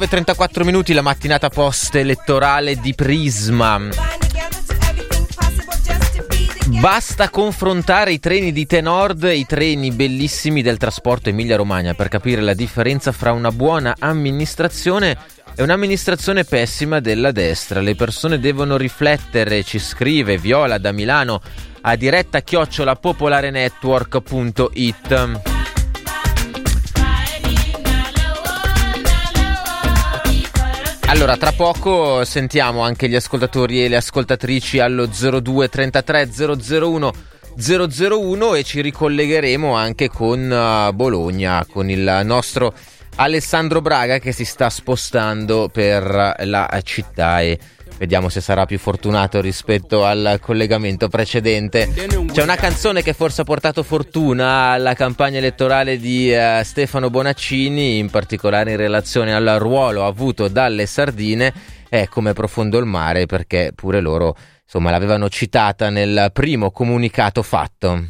9.34 minuti la mattinata post elettorale di Prisma. Basta confrontare i treni di Tenord e i treni bellissimi del trasporto Emilia-Romagna per capire la differenza fra una buona amministrazione e un'amministrazione pessima della destra. Le persone devono riflettere, ci scrive Viola da Milano a diretta chiocciolapopolarenetwork.it. Allora, tra poco sentiamo anche gli ascoltatori e le ascoltatrici allo 02 33 001 001 e ci ricollegheremo anche con uh, Bologna, con il nostro Alessandro Braga che si sta spostando per la città e Vediamo se sarà più fortunato rispetto al collegamento precedente. C'è una canzone che forse ha portato fortuna alla campagna elettorale di uh, Stefano Bonaccini, in particolare in relazione al ruolo avuto dalle sardine. È come profondo il mare, perché pure loro insomma l'avevano citata nel primo comunicato fatto.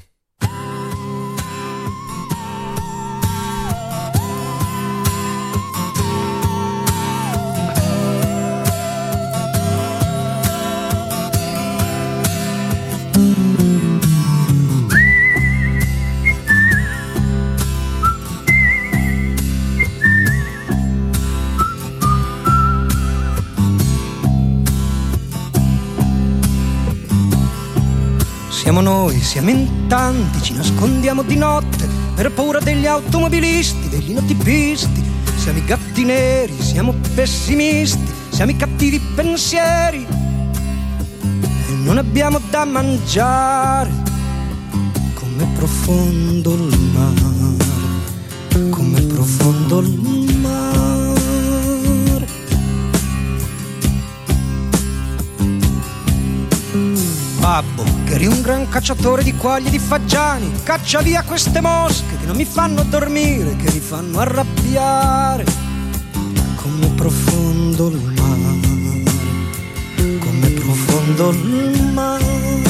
Siamo noi, siamo in tanti, ci nascondiamo di notte per paura degli automobilisti, degli notipisti. Siamo i gatti neri, siamo pessimisti, siamo i cattivi pensieri e non abbiamo da mangiare. Come profondo il mare, come profondo il mare. Babbo, che eri un gran cacciatore di quaglie e di fagiani, caccia via queste mosche che non mi fanno dormire, che mi fanno arrabbiare. Come profondo il mare, come profondo il mare.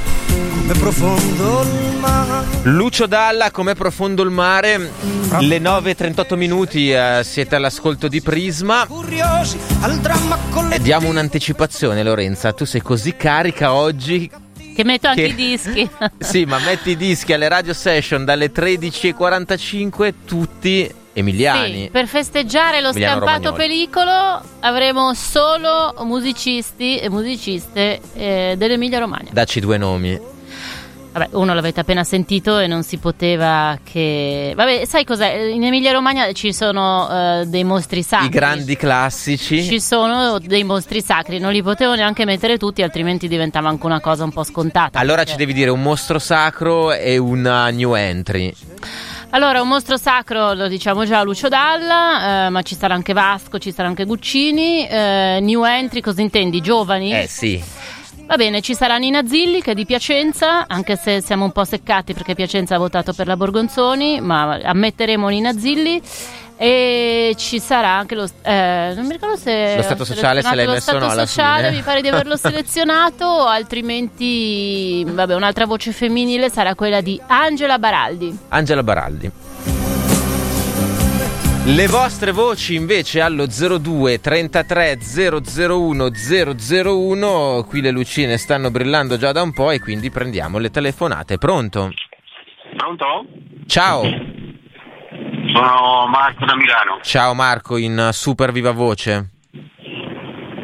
come profondo il mare. Lucio Dalla, come profondo il mare. Le 9.38 minuti, eh, siete all'ascolto di Prisma. Curiosi al dramma E diamo un'anticipazione, Lorenza. Tu sei così carica oggi. Che metto anche Che- i dischi. Sì, ma metti i dischi alle radio session dalle 13.45, tutti emiliani. Sì, per festeggiare lo Emiliano stampato Romagnoli. pellicolo avremo solo musicisti e musiciste eh, dell'Emilia Romagna. Dacci due nomi. Vabbè, uno l'avete appena sentito e non si poteva che... Vabbè, sai cos'è? In Emilia Romagna ci sono eh, dei mostri sacri. I grandi classici. Ci sono dei mostri sacri, non li potevo neanche mettere tutti, altrimenti diventava anche una cosa un po' scontata. Allora ci Perché- devi dire un mostro sacro e una new entry. Allora, un mostro sacro lo diciamo già Lucio Dalla, eh, ma ci sarà anche Vasco, ci sarà anche Guccini. eh, new entry, cosa intendi? Giovani? Eh sì. Va bene, ci sarà Nina Zilli che è di Piacenza, anche se siamo un po' seccati perché Piacenza ha votato per la Borgonzoni, ma ammetteremo Nina Zilli. E ci sarà anche lo. eh, non mi ricordo se. Lo Stato sociale, se l'hai selezionato messo o lo no, Stato alla sociale, fine. mi pare di averlo selezionato, altrimenti. Vabbè, un'altra voce femminile sarà quella di Angela Baraldi. Angela Baraldi. Le vostre voci invece allo 02 33 001 001. Qui le lucine stanno brillando già da un po' e quindi prendiamo le telefonate. Pronto? Pronto? Ciao. Sono Marco da Milano. Ciao Marco in super viva voce.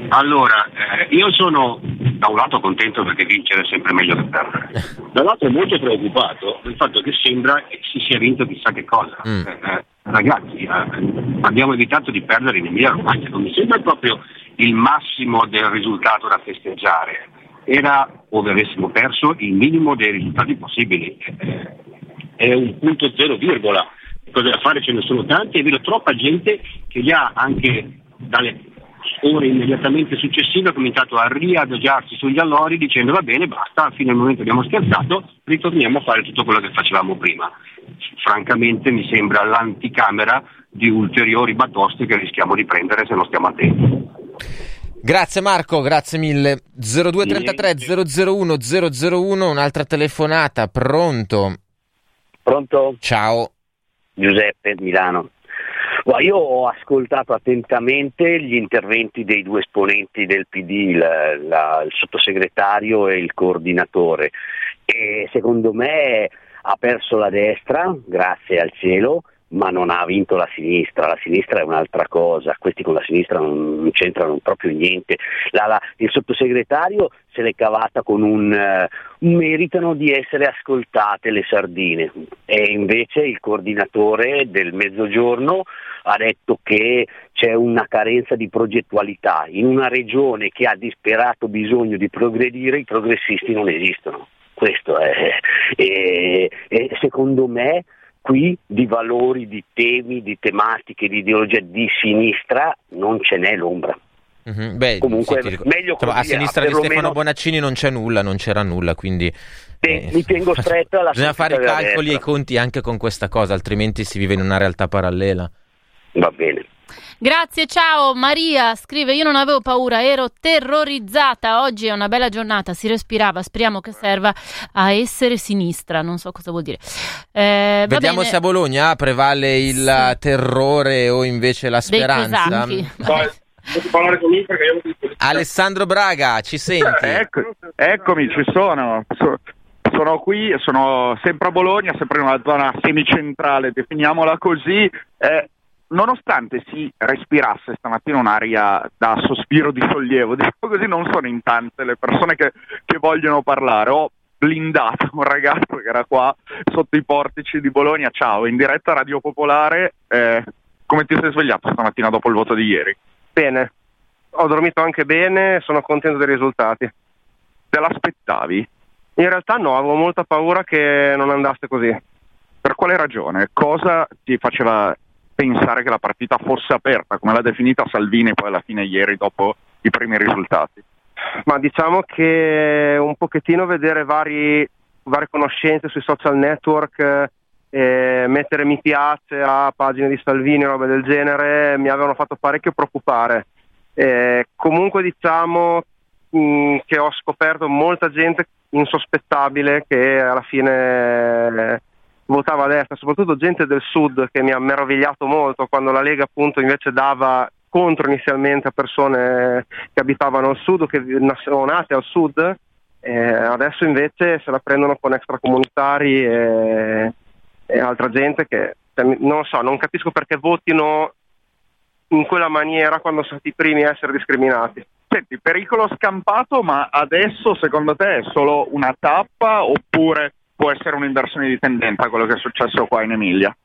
Allora, eh, io sono da un lato contento perché vincere è sempre meglio che perdere. Dall'altro molto preoccupato del fatto che sembra che si sia vinto chissà che cosa. Mm. Eh, eh, ragazzi, eh, abbiamo evitato di perdere in Emilia Romagna, non mi sembra proprio il massimo del risultato da festeggiare. Era, ove avessimo perso, il minimo dei risultati possibili. Eh, è un punto zero virgola. Cose da fare ce ne sono tanti e vedo troppa gente che li ha anche dalle ore immediatamente successive ha cominciato a riadagiarsi sugli allori dicendo va bene, basta, fino al momento abbiamo scherzato, ritorniamo a fare tutto quello che facevamo prima. Francamente mi sembra l'anticamera di ulteriori batoste che rischiamo di prendere se non stiamo attenti. Grazie Marco, grazie mille. 02 33 001 001, un'altra telefonata. Pronto? Pronto? Ciao. Giuseppe, Milano. Guarda, io ho ascoltato attentamente gli interventi dei due esponenti del PD, il, la- il sottosegretario e il coordinatore. E secondo me ha perso la destra, grazie al cielo, ma non ha vinto la sinistra. La sinistra è un'altra cosa, questi con la sinistra non, non c'entrano proprio niente. La- la- il sottosegretario se l'è cavata con un, eh, meritano di essere ascoltate le sardine e invece il coordinatore del mezzogiorno ha detto che c'è una carenza di progettualità. In una regione che ha disperato bisogno di progredire i progressisti non esistono. Questo è. E, e secondo me qui di valori, di temi, di tematiche, di ideologia di sinistra non ce n'è l'ombra. Mhm, Beh, Comunque, sì, meglio Insomma, a così, sinistra di perlomeno- Stefano Bonaccini non c'è nulla, non c'era nulla, quindi Te- eh, mi tengo stretto alla Bisogna fare i calcoli e i conti anche con questa cosa, altrimenti si vive in una realtà parallela. Va bene. Grazie, ciao. Maria scrive: Io non avevo paura, ero terrorizzata. Oggi è una bella giornata, si respirava. Speriamo che serva a essere sinistra. Non so cosa vuol dire. Eh, va Vediamo bene. se a Bologna prevale il Sì. terrore o invece la speranza. Alessandro Braga, ci senti? Ecco- eccomi, ci sono. So- sono qui, sono sempre a Bologna, sempre in una zona semicentrale, definiamola così. Eh, nonostante si respirasse stamattina un'aria da sospiro di sollievo, diciamo così, non sono in tante le persone che, che vogliono parlare. Ho blindato un ragazzo che era qua sotto i portici di Bologna. Ciao, in diretta Radio Popolare. eh, come ti sei svegliato stamattina dopo il voto di ieri? Bene, ho dormito anche bene, sono contento dei risultati. Te l'aspettavi? In realtà no, avevo molta paura che non andasse così. Per quale ragione? Cosa ti faceva pensare che la partita fosse aperta, come l'ha definita Salvini poi alla fine ieri dopo i primi risultati? Ma diciamo che un pochettino vedere vari, varie conoscenze sui social network, eh, mettere mi piace a pagine di Salvini robe del genere mi avevano fatto parecchio preoccupare. Eh, comunque diciamo mh, mm, che ho scoperto molta gente insospettabile che alla fine votava a destra, soprattutto gente del sud che mi ha meravigliato molto quando la Lega appunto invece dava contro inizialmente a persone che abitavano al sud o che sono nate al sud, eh, adesso invece se la prendono con extracomunitari e, e altra gente che cioè, non so, non capisco perché votino in quella maniera quando sono stati i primi a essere discriminati. Senti, pericolo scampato, ma adesso secondo te è solo una tappa oppure può essere un'inversione di tendenza quello che è successo qua in Emilia?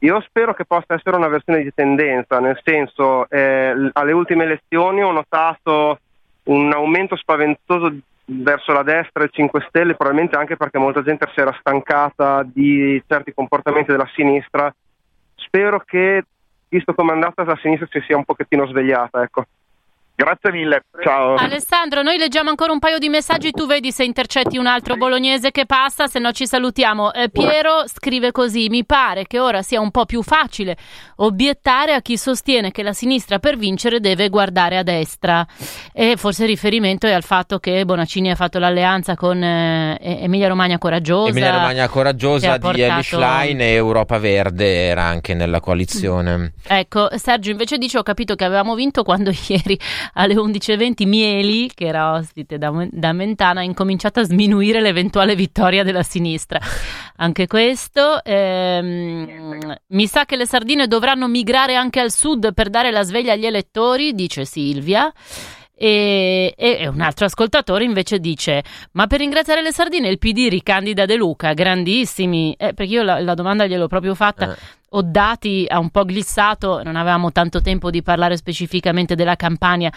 Io spero che possa essere una versione di tendenza, nel senso eh, alle ultime elezioni ho notato un aumento spaventoso verso la destra e 5 Stelle, probabilmente anche perché molta gente si era stancata di certi comportamenti della sinistra. Spero che, visto come è andata, la sinistra si sia un pochettino svegliata. Ecco. Grazie mille, ciao. Alessandro, noi leggiamo ancora un paio di messaggi, tu vedi se intercetti un altro bolognese che passa, se no ci salutiamo. Eh, Piero scrive così, mi pare che ora sia un po' più facile obiettare a chi sostiene che la sinistra per vincere deve guardare a destra. E forse il riferimento è al fatto che Bonaccini ha fatto l'alleanza con eh, Emilia Romagna Coraggiosa. Emilia Romagna Coraggiosa di portato... Eli Schlein e Europa Verde era anche nella coalizione. Ecco, Sergio invece dice ho capito che avevamo vinto quando ieri alle 11.20 Mieli, che era ospite da, da Mentana, ha incominciato a sminuire l'eventuale vittoria della sinistra. Anche questo. Ehm, mi sa che le sardine dovranno migrare anche al sud per dare la sveglia agli elettori, dice Silvia. E, e, un altro ascoltatore invece dice: Ma per ringraziare le sardine il PD ricandida De Luca, grandissimi. Eh, perché io la, la domanda gliel'ho proprio fatta. Eh ho dati a un po' glissato, non avevamo tanto tempo di parlare specificamente della campagna.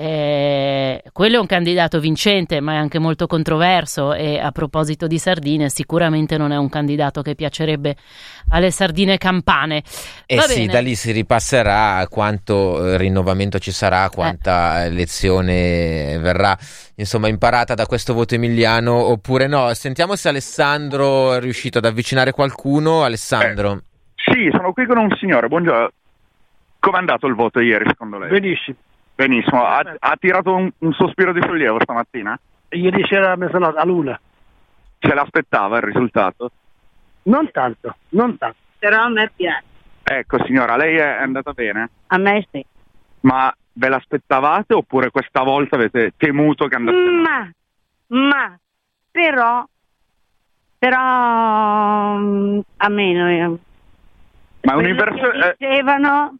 Eh, quello è un candidato vincente, ma è anche molto controverso. E a proposito di sardine, sicuramente non è un candidato che piacerebbe alle sardine campane. E eh sì, da lì si ripasserà quanto eh, rinnovamento ci sarà, quanta eh. lezione verrà insomma imparata da questo voto emiliano oppure no. Sentiamo se Alessandro è riuscito ad avvicinare qualcuno. Alessandro. Sì, sono qui con un signore, buongiorno. Come è andato il voto ieri secondo lei? Benissimo. Benissimo, ha, ha tirato un, un, sospiro di sollievo stamattina? Ieri sera a mezzanotte, a luna. Ce l'aspettava il risultato? Non tanto, non tanto. Però a me piace. Ecco signora, lei è andata bene? A me sì. Ma ve l'aspettavate oppure questa volta avete temuto che andasse Ma, ma, però, però mm, a meno io ma è, un'inversione, dicevano...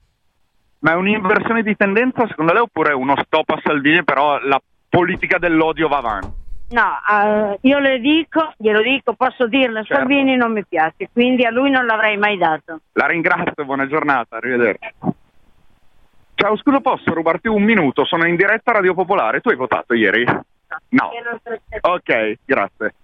ma è un'inversione di tendenza secondo lei oppure uno stop a Salvini però la politica dell'odio va avanti? No, uh, io le dico, glielo dico, posso dirlo, certo. Salvini non mi piace, quindi a lui non l'avrei mai dato. La ringrazio, buona giornata, arrivederci. Ciao, scusa, posso rubarti un minuto? Sono in diretta a Radio Popolare, tu hai votato ieri? No. Ok, grazie.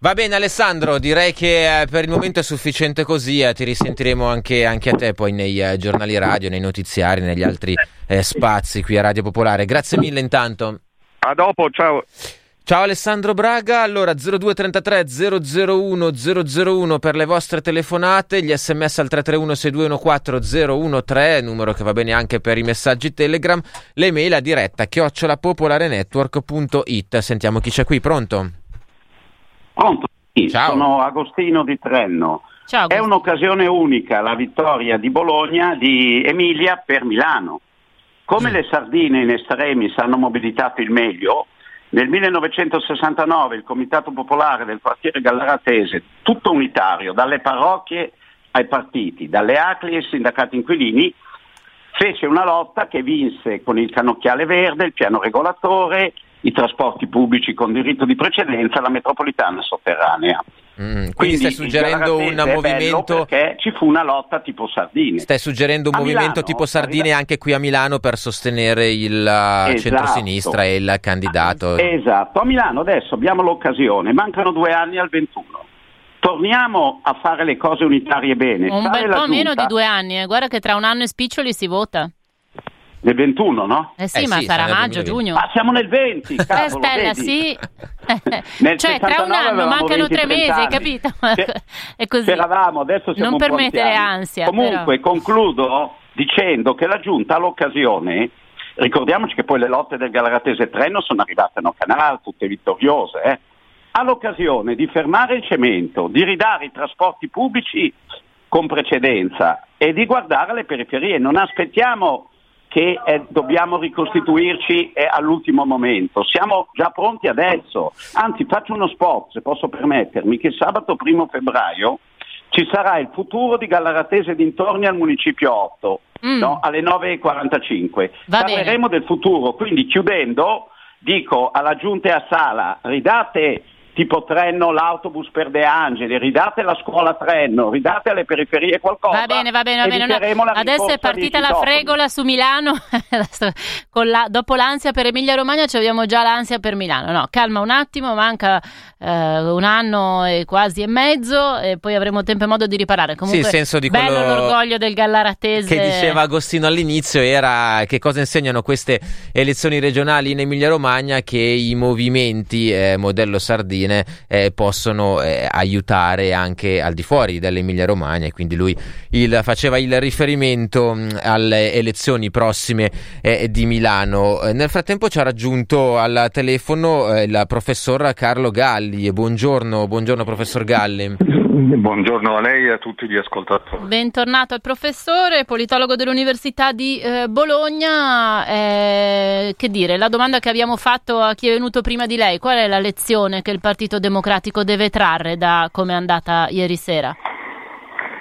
Va bene Alessandro, direi che eh, per il momento è sufficiente così, eh, ti risentiremo anche, anche, a te poi nei eh, giornali radio, nei notiziari, negli altri eh, spazi qui a Radio Popolare. Grazie mille intanto. A dopo, ciao. Ciao Alessandro Braga, allora 0233 001 001 per le vostre telefonate, gli sms al 331 6214 013, numero che va bene anche per i messaggi Telegram, le mail a diretta chiocciolapopolarenetwork.it. Sentiamo chi c'è qui, pronto? Pronto? Sì, Ciao. sono Agostino di Trenno. Ciao, È un'occasione unica la vittoria di Bologna, di Emilia per Milano. Come sì. le sardine in estremis hanno mobilitato il meglio, nel 1969 il Comitato Popolare del quartiere Gallaratese, tutto unitario, dalle parrocchie ai partiti, dalle ACLI ai sindacati inquilini, fece una lotta che vinse con il cannocchiale verde, il piano regolatore, i trasporti pubblici con diritto di precedenza la metropolitana sotterranea. Mm, quindi, quindi, stai suggerendo un movimento perché ci fu una lotta tipo Sardine. Stai suggerendo un a movimento Milano, tipo Sardine anche qui a Milano per sostenere il uh, esatto. centrosinistra e il candidato. Esatto, a Milano adesso abbiamo l'occasione, mancano due anni al 21. torniamo a fare le cose unitarie bene. Un bel po' meno di due anni, eh. guarda che tra un anno e spiccioli si vota. Nel 21, no? Eh sì, ma sarà maggio, giugno. Ma siamo nel 20, Eh, cavolo, Stella, vedi? sì. Nel cioè, tra un 69 anno mancano 20, tre mesi, 30 hai capito? Ce- È così. C'eravamo, adesso siamo Non permettere ansia. Comunque, concludo dicendo che la Giunta ha l'occasione, ricordiamoci che poi le lotte del Galaratese Treno sono arrivate a No Canal, tutte vittoriose, eh, ha l'occasione di fermare il cemento, di ridare i trasporti pubblici con precedenza e di guardare le periferie. Non aspettiamo che eh, dobbiamo ricostituirci eh, all'ultimo momento, siamo già pronti adesso. Anzi, faccio uno spot, se posso permettermi, che sabato 1 febbraio ci sarà il futuro di Gallaratese dintorni al municipio 8, no? alle 9.45. Va bene. Parleremo del futuro, quindi chiudendo dico alla giunta e a Sala, ridate tipo Trenno l'autobus per De Angeli, ridate la scuola Trenno, ridate alle periferie qualcosa. Va bene, va bene, va bene. no. Adesso è partita la fregola su Milano. La- dopo l'ansia per Emilia Romagna ci abbiamo già l'ansia per Milano. No, calma un attimo, manca eh, un anno e quasi e mezzo e poi avremo tempo e modo di riparare. Comunque, il senso di bello quello l'orgoglio del Gallaratese. che diceva Agostino all'inizio era che cosa insegnano queste elezioni regionali in Emilia Romagna che i movimenti eh, modello sardine eh, possono eh, aiutare anche al di fuori dell'Emilia Romagna e quindi lui il- faceva il riferimento mh, alle elezioni prossime eh, di Milano. Eh, nel frattempo ci ha raggiunto al telefono eh, il professor Carlo Galli. Buongiorno, buongiorno professor Galli. Buongiorno a lei e a tutti gli ascoltatori. Bentornato al professore, politologo dell'Università di eh, Bologna. Eh, che dire, la domanda che abbiamo fatto a chi è venuto prima di lei, qual è la lezione che il Partito Democratico deve trarre da come è andata ieri sera?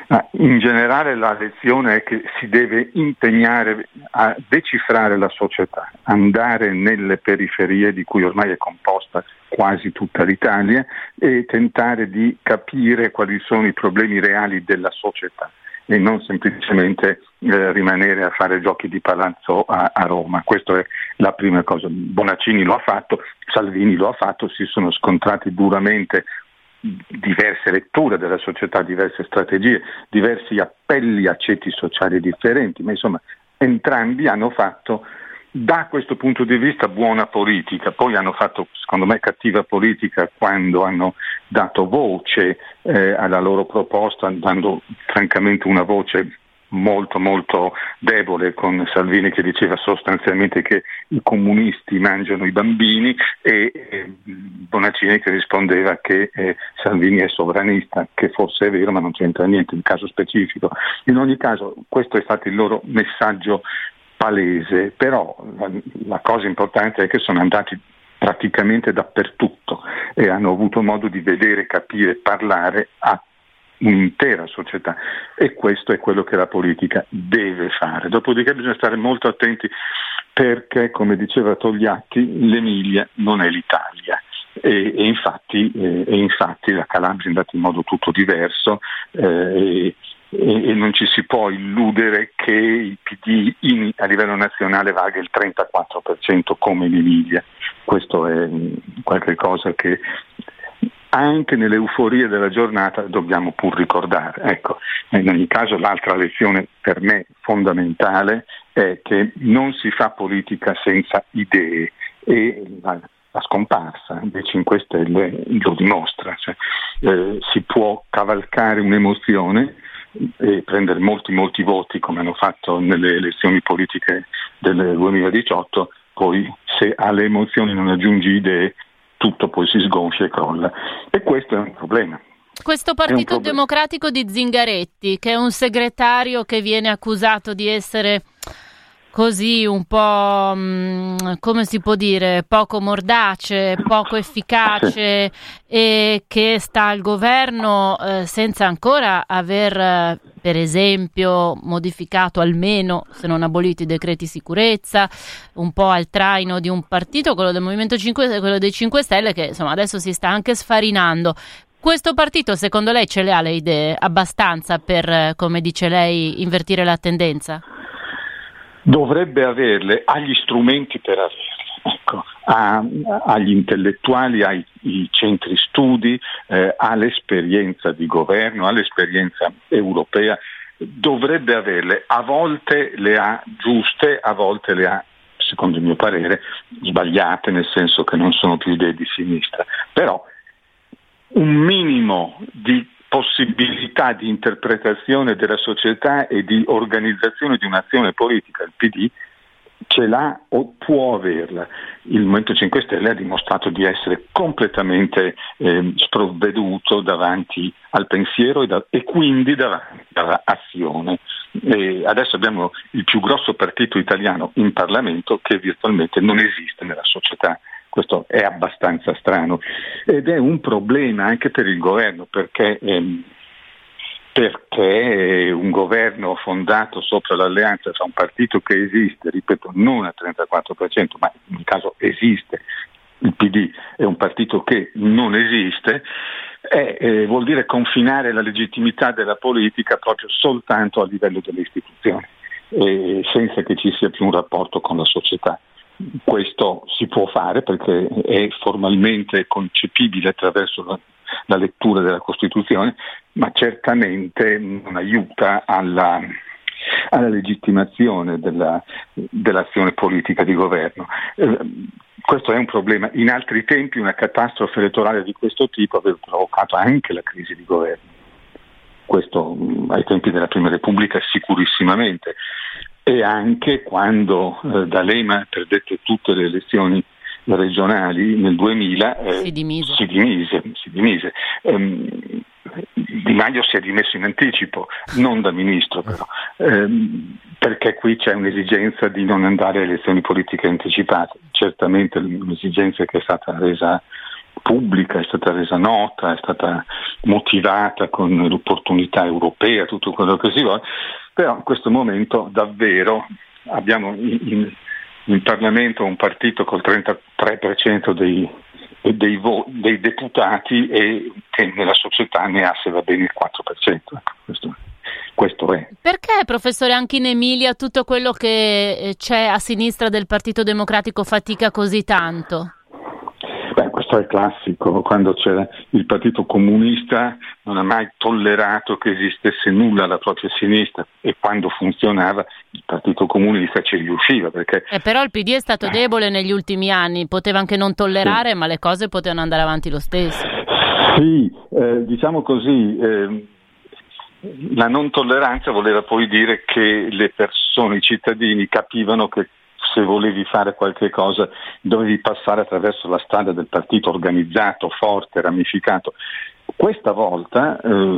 Ah, In generale la lezione è che si deve impegnare a decifrare la società, andare nelle periferie di cui ormai è composta quasi tutta l'Italia e tentare di capire quali sono i problemi reali della società e non semplicemente eh, rimanere a fare giochi di palazzo a, a Roma. Questa è la prima cosa. Bonaccini lo ha fatto, Salvini lo ha fatto, si sono scontrati duramente diverse letture della società, diverse strategie, diversi appelli a ceti sociali differenti, ma insomma entrambi hanno fatto da questo punto di vista buona politica, poi hanno fatto secondo me cattiva politica quando hanno dato voce eh, alla loro proposta, dando francamente una voce molto molto debole con Salvini che diceva sostanzialmente che i comunisti mangiano i bambini e eh, Bonaccini che rispondeva che eh, Salvini è sovranista, che forse è vero ma non c'entra niente in caso specifico. In ogni caso questo è stato il loro messaggio palese, però la, la cosa importante è che sono andati praticamente dappertutto e hanno avuto modo di vedere, capire, parlare a un'intera società e questo è quello che la politica deve fare. Dopodiché bisogna stare molto attenti perché, come diceva Togliatti, l'Emilia non è l'Italia. E, e infatti, eh, e infatti la Calabria è andata in modo tutto diverso eh, e, non ci si può illudere che il PD in- a livello nazionale valga il 34% come in Emilia. Questo è qualcosa che anche nelle euforie della giornata dobbiamo pur ricordare. Ecco, in ogni caso l'altra lezione per me fondamentale è che non si fa politica senza idee e la, la scomparsa dei 5 Stelle lo dimostra. Cioè, eh, si può cavalcare un'emozione e prendere molti molti voti come hanno fatto nelle elezioni politiche del 2018, poi se alle emozioni non aggiungi idee tutto poi si sgonfia e crolla. E questo è un problema. Questo Partito Democratico di Zingaretti, che è un segretario che viene accusato di essere così un po', mh, come si può dire, poco mordace, poco efficace e che sta al governo eh, senza ancora aver, eh, per esempio, modificato almeno, se non abolito, i decreti sicurezza, un po' al traino di un partito, quello del Movimento 5, quello dei 5 Stelle, che insomma adesso si sta anche sfarinando. Questo partito, secondo lei, ce le ha le idee abbastanza per, eh, come dice lei, invertire la tendenza? Dovrebbe averle, ha gli strumenti per averle. ecco, a, agli intellettuali, ai centri studi, eh, all'esperienza di governo, all'esperienza europea, dovrebbe averle, a volte le ha giuste, a volte le ha secondo il mio parere, sbagliate, nel senso che non sono più idee di sinistra. Però un minimo di possibilità di interpretazione della società e di organizzazione di un'azione politica, il PD ce l'ha o può averla. Il Movimento 5 Stelle ha dimostrato di essere completamente eh, sprovveduto davanti al pensiero e, da, e quindi davanti all'azione. E adesso abbiamo il più grosso partito italiano in Parlamento che virtualmente non esiste nella società. Questo è abbastanza strano ed è un problema anche per il governo perché, ehm, perché un governo fondato sopra l'alleanza tra un partito che esiste, ripeto, non al 34%, ma in caso esiste, il PD è un partito che non esiste, eh, eh, vuol dire confinare la legittimità della politica proprio soltanto a livello delle istituzioni, eh, senza che ci sia più un rapporto con la società. Questo si può fare perché è formalmente concepibile attraverso la, la lettura della Costituzione, ma certamente non aiuta alla, alla legittimazione della, dell'azione politica di governo. Eh, questo è un problema. In altri tempi una catastrofe elettorale di questo tipo aveva provocato anche la crisi di governo. Questo ai tempi della Prima Repubblica sicurissimamente e anche quando eh, D'Alema perdette tutte le elezioni regionali nel 2000 eh, si dimise. Si dimise, si dimise. Um, di Maio si è dimesso in anticipo, non da ministro però, ehm, perché qui c'è un'esigenza di non andare a elezioni politiche anticipate, certamente un'esigenza che è stata resa pubblica, è stata resa nota, è stata motivata con l'opportunità europea, tutto quello che si vuole, però in questo momento davvero abbiamo in, in Parlamento un partito col 33% dei, dei, vo- dei, deputati e che nella società ne ha se va bene il 4%. Ecco, questo, questo è. Perché, professore, anche in Emilia tutto quello che eh, c'è a sinistra del Partito Democratico fatica così tanto? Beh, questo è classico, quando c'era il Partito Comunista non ha mai tollerato che esistesse nulla alla propria sinistra e quando funzionava il Partito Comunista ci riusciva. Perché... Eh, però il PD è stato eh. debole negli ultimi anni, poteva anche non tollerare, sì. ma le cose potevano andare avanti lo stesso. Sì, eh, diciamo così. Eh, la non tolleranza voleva poi dire che le persone, i cittadini capivano che se volevi fare qualche cosa dovevi passare attraverso la strada del partito organizzato, forte, ramificato. Questa volta, eh,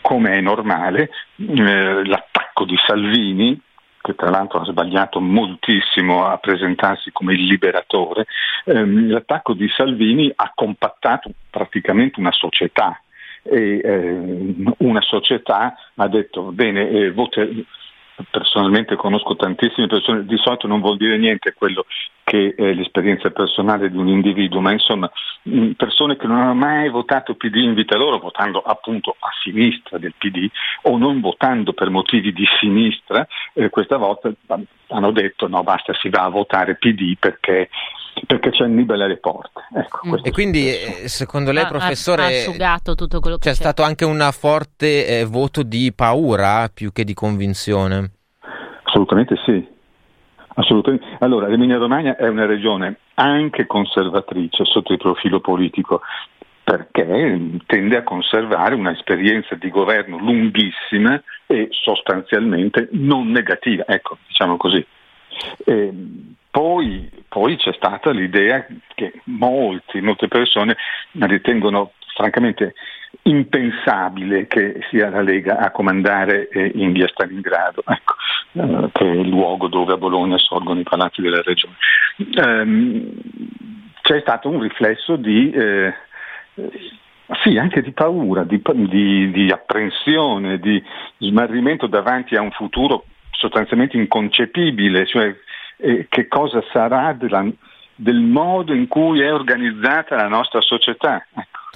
come è normale, eh, l'attacco di Salvini che tra l'altro ha sbagliato moltissimo a presentarsi come il liberatore, ehm, l'attacco di Salvini ha compattato praticamente una società e eh, una società ha detto bene, eh, vote, personalmente conosco tantissime persone, di solito non vuol dire niente quello che è l'esperienza personale di un individuo, ma insomma persone che non hanno mai votato PD in vita loro, votando appunto a sinistra del PD o non votando per motivi di sinistra, eh, questa volta hanno detto no basta si va a votare PD perché perché c'è Annibale alle porte. Ecco, mm. E quindi eh, secondo lei, professore, ha asciugato tutto quello che c'è, c'è. stato anche un forte eh, voto di paura più che di convinzione? Assolutamente sì. Assolutamente. Allora, l'Emilia Romagna è una regione anche conservatrice sotto il profilo politico, perché tende a conservare un'esperienza di governo lunghissima e sostanzialmente non negativa, ecco, diciamo così. E poi, poi, c'è stata l'idea che molti, molte persone ritengono francamente impensabile che sia la Lega a comandare eh, in via Stalingrado, ecco, eh, che è il luogo dove a Bologna sorgono i palazzi della regione. Um, c'è stato un riflesso di, eh, sì, anche di paura, di, di, di apprensione, di smarrimento davanti a un futuro sostanzialmente inconcepibile, cioè eh, che cosa sarà della, del modo in cui è organizzata la nostra società.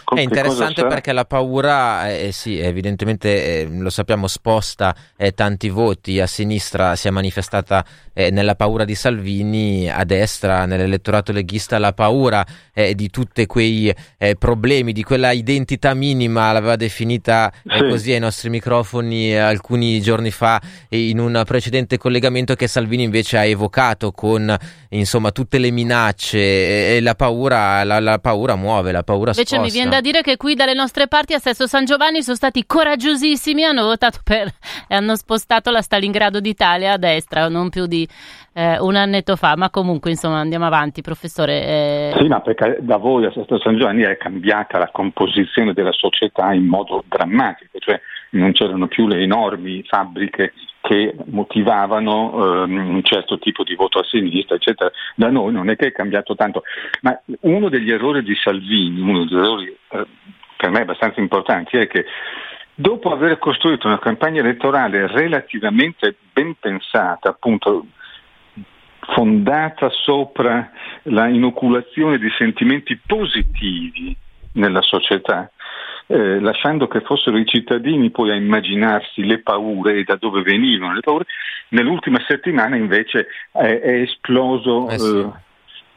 Con È interessante perché la paura, eh, sì, evidentemente eh, lo sappiamo, sposta eh, tanti voti. A sinistra si è manifestata eh, nella paura di Salvini, a destra nell'elettorato leghista la paura eh, di tutti quei eh, problemi, di quella identità minima, l'aveva definita eh, Sì. così ai nostri microfoni eh, alcuni giorni fa eh, in un precedente collegamento che Salvini invece ha evocato con insomma tutte le minacce e, e la paura, la, la paura muove, la paura Invece sposta. Viene da dire che qui dalle nostre parti a Sesto San Giovanni sono stati coraggiosissimi, hanno votato per e hanno spostato la Stalingrado d'Italia a destra, non più di eh, un annetto fa, ma comunque insomma andiamo avanti, professore. eh, Sì, ma perché da voi a Sesto San Giovanni è cambiata la composizione della società in modo drammatico, cioè non c'erano più le enormi fabbriche che motivavano ehm, un certo tipo di voto a sinistra, eccetera. Da noi non è che è cambiato tanto, ma uno degli errori di Salvini, uno degli errori eh, per me abbastanza importanti, è che dopo aver costruito una campagna elettorale relativamente ben pensata, appunto fondata sopra la inoculazione di sentimenti positivi nella società, eh, lasciando che fossero i cittadini poi a immaginarsi le paure e da dove venivano le paure, nell'ultima settimana invece è, è esploso, Eh sì.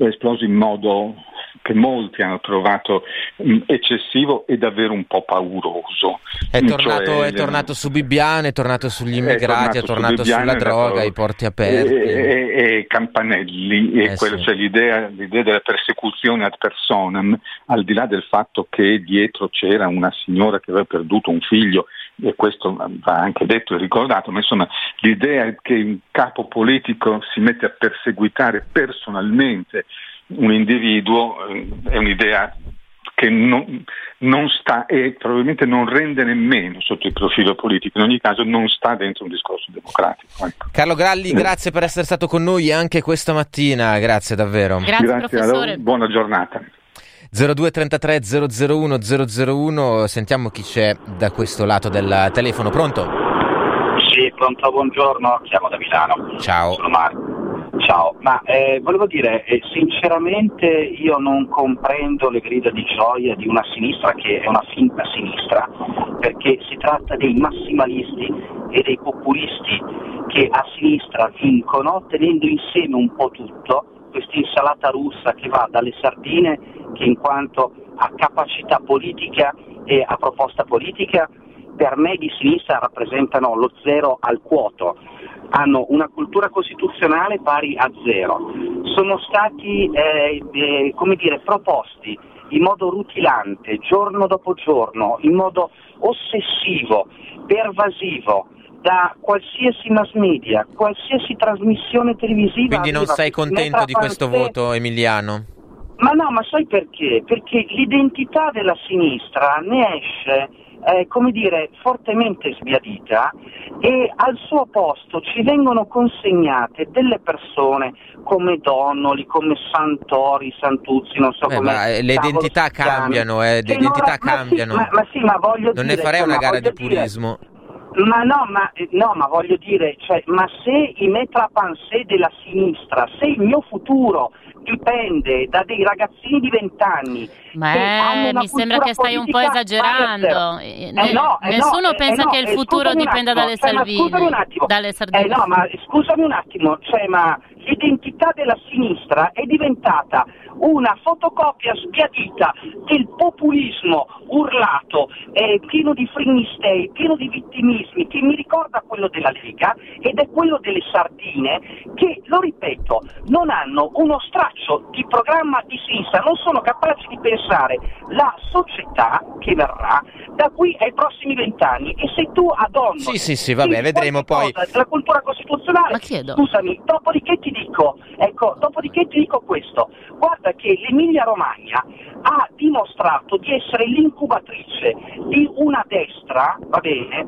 È esploso in modo che molti hanno trovato mh, eccessivo e davvero un po' pauroso. È tornato, Cioè, è tornato su Bibbiano, è tornato sugli è immigrati, è su tornato Bibbiano, sulla è droga, i porti aperti. E, e- e Campanelli, e Eh quello, sì. cioè l'idea, l'idea della persecuzione ad personam, al di là del fatto che dietro c'era una signora che aveva perduto un figlio, e questo va anche detto e ricordato, ma insomma l'idea che un capo politico si mette a perseguitare personalmente un individuo eh, è un'idea che non, non sta e probabilmente non rende nemmeno sotto il profilo politico, in ogni caso non sta dentro un discorso democratico. ecco. Carlo Gralli, grazie per essere stato con noi anche questa mattina, grazie davvero. Grazie, professore. allora, buona giornata. 0233 001 001, sentiamo chi c'è da questo lato del telefono, pronto? Sì, pronto, buongiorno, chiamo da Milano. Ciao. Sono Marco. Ciao, ma eh, volevo dire, eh, sinceramente io non comprendo le grida di gioia di una sinistra che è una finta sinistra, perché si tratta dei massimalisti e dei populisti che a sinistra vincono tenendo insieme un po' tutto, questa insalata russa che va dalle sardine, che in quanto a capacità politica e a proposta politica, per me di sinistra rappresentano lo zero al quoto, hanno una cultura costituzionale pari a zero, sono stati eh, eh, dire, proposti in modo rutilante, giorno dopo giorno, in modo ossessivo, pervasivo, da qualsiasi mass media, qualsiasi trasmissione televisiva. Quindi non sei contento di questo voto Emiliano? ma no, ma sai perché? Perché l'identità della sinistra ne esce, eh, come dire, fortemente sbiadita e al suo posto ci vengono consegnate delle persone come Donnoli, come Santori, Santuzzi, non so Eh, come... ma, eh, le identità cambiano, eh, le non identità ra- ma sì, cambiano. ma, ma sì, ma voglio Non dire... ne farei una gara di dire- pulismo. Ma no, ma, eh, no, ma voglio dire, cioè, ma se i metrapansé della sinistra, se il mio futuro dipende da dei ragazzini di vent'anni Ma eh, mi sembra che stai un po' esagerando. Eh, zero. ne- Eh no, eh nessuno no, pensa eh no, che il eh, futuro dipenda dalle cioè, Salvini, scusami un attimo. dalle Eh sardine. no, ma scusami un attimo, cioè, ma l'identità della sinistra è diventata una fotocopia sbiadita del populismo urlato, eh, pieno di frignistei, pieno di vittimismi, che mi ricorda quello della Lega ed è quello delle sardine che, lo ripeto, non hanno uno straccio di programma di sinistra, non sono capaci di pensare la società che verrà da qui ai prossimi vent'anni e se tu ad ogni Sì, sì, sì, vabbè, vedremo poi. la cultura costituzionale. Scusami, dopodiché ti dico, ecco, dopodiché ti dico questo. Guarda che l'Emilia Romagna ha dimostrato di essere l'incubatrice di una destra, va bene,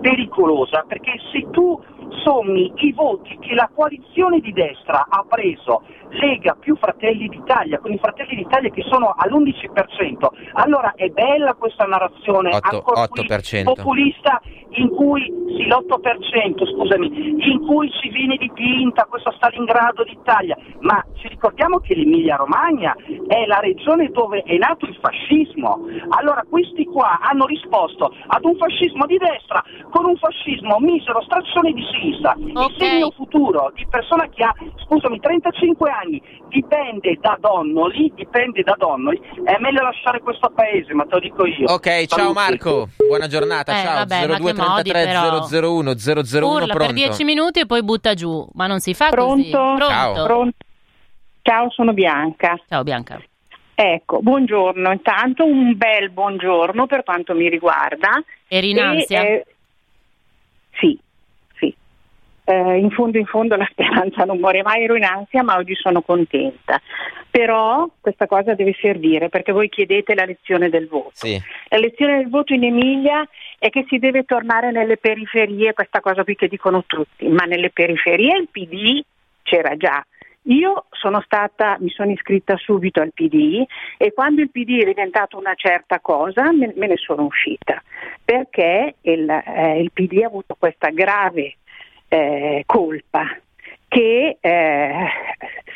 pericolosa, perché se tu sommi i voti che la coalizione di destra ha preso Lega più Fratelli d'Italia, con i Fratelli d'Italia che sono all'11%, allora è bella questa narrazione 8, ancora 8%. populista in cui sì, l'8%, scusami, in cui ci viene dipinta questo Stalingrado d'Italia, ma ci ricordiamo che l'Emilia Romagna è la regione dove è nato il fascismo. Allora questi qua hanno risposto ad un fascismo di destra con un fascismo misero straccione di sinistra. Il segno futuro di persona che ha, scusami, 35 anni dipende da Donnoli, dipende da Donnoli, è meglio lasciare questo paese, ma te lo dico io. Ok, ciao Saluti. Marco, buona giornata, Eh, ciao. vabbè, ma che 0233 modi, però. 001 001 Urla per pronto. 10 minuti e poi butta giù, ma non si fa Pronto? così. Pronto? Ciao. Pronto? Ciao, sono Bianca. Ciao Bianca. Ecco, buongiorno. Intanto un bel buongiorno per quanto mi riguarda. Eri in E, ansia? eh, sì. Eh, in fondo, in fondo la speranza non muore mai, ero in ansia, ma oggi sono contenta. Però questa cosa deve servire perché voi chiedete la lezione del voto. Sì. La lezione del voto in Emilia è che si deve tornare nelle periferie, questa cosa qui che dicono tutti, ma nelle periferie il PD c'era già. Io sono stata, mi sono iscritta subito al PD e quando il PD è diventato una certa cosa me, me ne sono uscita perché il, eh, il PD ha avuto questa grave eh, colpa che eh,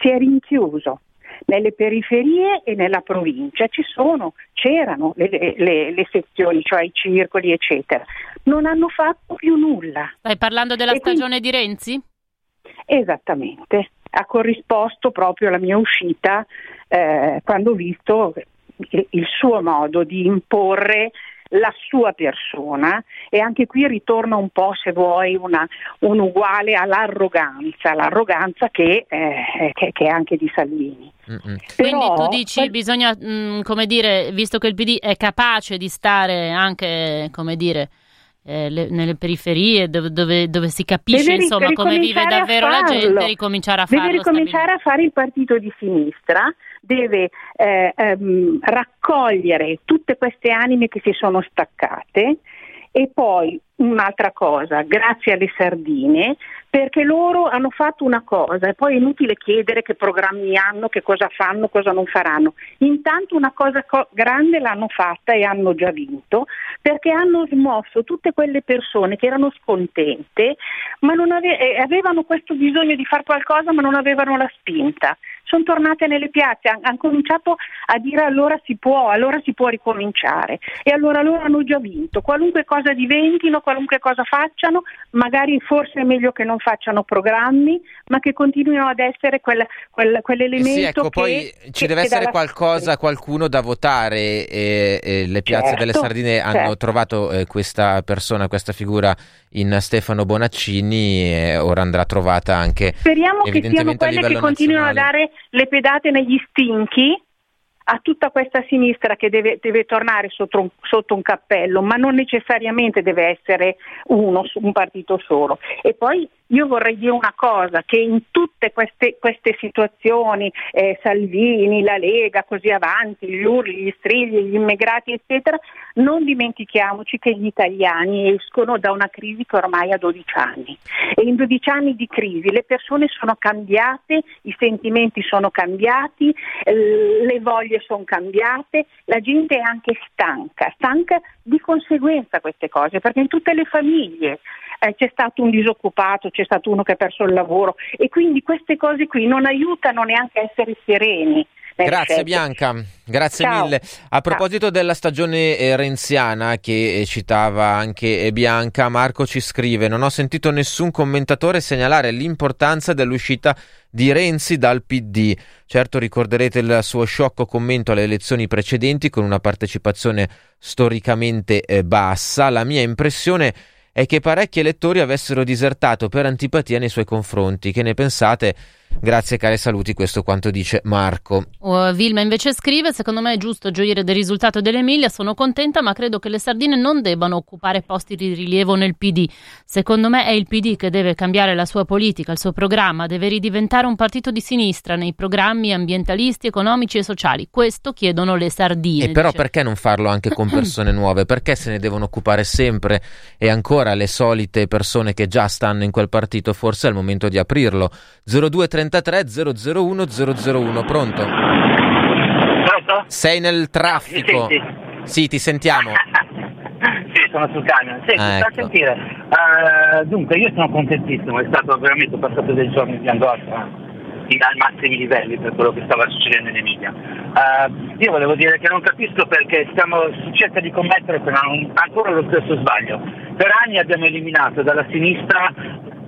si è rinchiuso nelle periferie e nella provincia ci sono, c'erano le, le- le sezioni, cioè i circoli, eccetera. Non hanno fatto più nulla. Stai parlando della E quindi- stagione di Renzi? Esattamente, ha corrisposto proprio alla mia uscita eh, quando ho visto il, il suo modo di imporre la sua persona e anche qui ritorna un po', se vuoi, una, un uguale all'arroganza, l'arroganza che, eh, che- che è anche di Salvini. Mm-mm. Quindi Però- tu dici bisogna, mh, come dire, visto che il PD è capace di stare anche, come dire, eh, le- nelle periferie dove, dove- dove si capisce Deve insomma come vive davvero la gente, ricominciare a farlo. Deve ricominciare a fare il partito di sinistra, deve eh, ehm, raccogliere tutte queste anime che si sono staccate e poi un'altra cosa, grazie alle sardine, perché loro hanno fatto una cosa e poi è inutile chiedere che programmi hanno, che cosa fanno, cosa non faranno. Intanto una cosa co- grande l'hanno fatta e hanno già vinto perché hanno smosso tutte quelle persone che erano scontente ma ave- avevano questo bisogno di fare qualcosa ma non avevano la spinta. Sono tornate nelle piazze, han- hanno cominciato a dire allora si può, allora si può ricominciare e allora loro hanno già vinto. Qualunque cosa diventino, qualunque cosa facciano, magari forse è meglio che non facciano programmi, ma che continuino ad essere quel, quel- Eh quell'elemento sì, ecco, che, poi ci che- deve che essere qualcosa, qualcuno da votare e, e le piazze Certo, delle Sardine hanno certo. trovato eh, questa persona, questa figura in Stefano Bonaccini e ora andrà trovata anche Speriamo che siano quelle che continuino a dare le pedate negli stinchi a tutta questa sinistra che deve, deve tornare sotto un, sotto un cappello, ma non necessariamente deve essere uno, un partito solo. E poi io vorrei dire una cosa, che in tutte queste, queste situazioni, eh, Salvini, la Lega, così avanti, gli urli, gli strilli, gli immigrati, eccetera, non dimentichiamoci che gli italiani escono da una crisi che ormai ha 12 anni e in 12 anni di crisi le persone sono cambiate, i sentimenti sono cambiati, eh, le voglie sono cambiate, la gente è anche stanca, stanca di conseguenza queste cose, perché in tutte le famiglie eh, c'è stato un disoccupato, c'è stato uno che ha perso il lavoro e quindi queste cose qui non aiutano neanche a essere sereni. Nelle Grazie. Bianca, grazie Ciao. mille. A proposito della stagione eh, renziana che eh, citava anche eh, Bianca, Marco ci scrive: Non ho sentito nessun commentatore segnalare l'importanza dell'uscita di Renzi dal PD. Certo ricorderete il suo sciocco commento alle elezioni precedenti con una partecipazione storicamente bassa. La mia impressione è che parecchi elettori avessero disertato per antipatia nei suoi confronti. Che ne pensate? Grazie cari saluti, questo quanto dice Marco. Uh, Vilma invece scrive: Secondo me è giusto gioire del risultato dell'Emilia. Sono contenta, ma credo che le sardine non debbano occupare posti di rilievo nel PD. Secondo me è il PD che deve cambiare la sua politica, il suo programma, deve ridiventare un partito di sinistra nei programmi ambientalisti, economici e sociali. Questo chiedono le sardine. E però dice. perché non farlo anche con persone nuove? Perché se ne devono occupare sempre e ancora le solite persone che già stanno in quel partito? Forse è il momento di aprirlo. 0233 001 001, pronto? Pronto? Sei nel traffico. Mi Sì, ti sentiamo. Sì, sono sul camion. Senti, Ah, ecco. sentire. Eh, dunque, io sono contentissimo, è stato veramente passato dei giorni di angoscia ai massimi livelli per quello che stava succedendo in Emilia. Eh, io volevo dire che non capisco perché stiamo, si cerca di commettere un- ancora lo stesso sbaglio. Per anni abbiamo eliminato dalla sinistra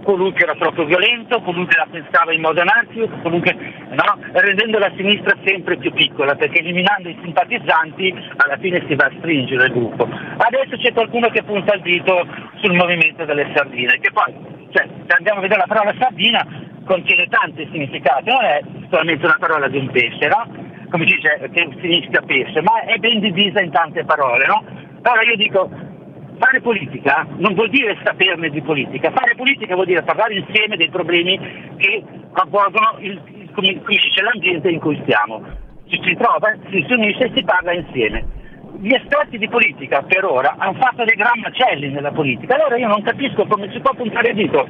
colui che era troppo violento, colui che la pensava in modo anarchico, no? rendendo la sinistra sempre più piccola, perché eliminando i simpatizzanti alla fine si va a stringere il gruppo. Adesso c'è qualcuno che punta il dito sul movimento delle sardine, che poi, cioè, se andiamo a vedere la parola sardina, contiene tanti significati, non è solamente una parola di un pesce, no? Come si dice, che significa pesce, ma è ben divisa in tante parole, no? Allora io dico, Fare politica non vuol dire saperne di politica, fare politica vuol dire parlare insieme dei problemi che avvolgono il, come, dice, l'ambiente in cui stiamo. Ci si trova, si, si unisce e si parla insieme. Gli esperti di politica per ora hanno fatto dei gran macelli nella politica, allora io non capisco come si può puntare il dito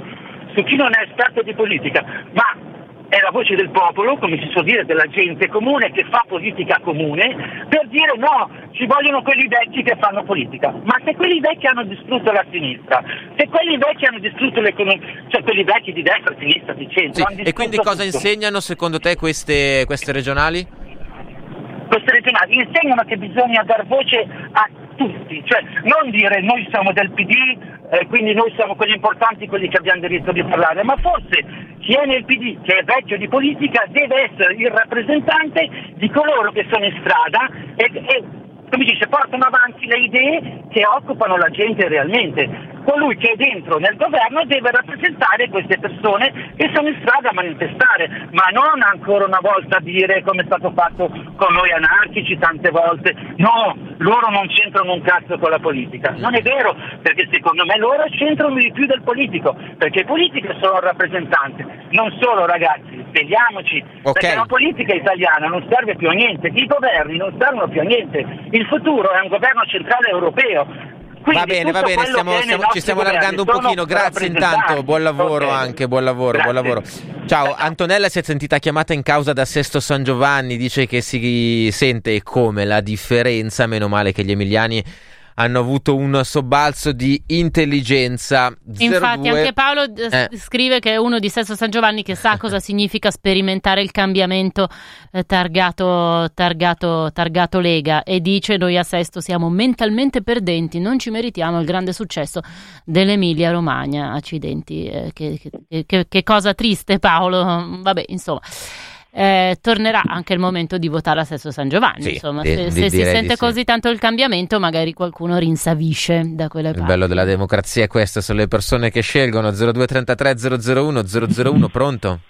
su chi non è esperto di politica, ma è la voce del popolo, come si suol dire, della gente comune che fa politica comune, per dire no, ci vogliono quelli vecchi che fanno politica. Ma se quelli vecchi hanno distrutto la sinistra, se quelli vecchi hanno distrutto l'economia, cioè quelli vecchi di destra, sinistra, di centro, hanno E quindi cosa tutto. insegnano secondo te queste, queste regionali? queste regionali insegnano che bisogna dar voce a tutti, cioè non dire noi siamo del PD, eh, quindi noi siamo quelli importanti, quelli che abbiamo diritto di parlare, ma forse chi è nel PD, che è vecchio di politica, deve essere il rappresentante di coloro che sono in strada e, e come dice, portano avanti le idee che occupano la gente realmente. Colui che è dentro nel governo deve rappresentare queste persone che sono in strada a manifestare, ma non ancora una volta dire come è stato fatto con noi anarchici tante volte, no, loro non c'entrano un cazzo con la politica. Non è vero, perché secondo me loro c'entrano di più del politico, perché è solo un rappresentante, non solo ragazzi, svegliamoci, perché la politica italiana non serve più a niente, i governi non servono più a niente, il futuro è un governo centrale europeo. Quindi va bene, va bene, stiamo- stiamo- ci stiamo allargando un pochino. Grazie intanto, buon lavoro Ok. anche, buon lavoro, buon lavoro. Ciao, Antonella si è sentita chiamata in causa da Sesto San Giovanni, dice che si sente come la differenza, meno male che gli emiliani hanno avuto un sobbalzo di intelligenza. Infatti 02. anche Paolo Eh. scrive che è uno di Sesto San Giovanni che sa cosa significa sperimentare il cambiamento eh, targato, targato, targato Lega e dice noi a Sesto siamo mentalmente perdenti, non ci meritiamo il grande successo dell'Emilia Romagna. Accidenti, eh, che, che- che- che cosa triste Paolo, vabbè insomma. Eh, tornerà anche il momento di votare a Sesto San Giovanni. Sì, insomma, di- se, di- se si sente sì. così tanto il cambiamento, magari qualcuno rinsavisce da quelle Il parti. bello della democrazia è questo, sono le persone che scelgono 0233 001 001, pronto?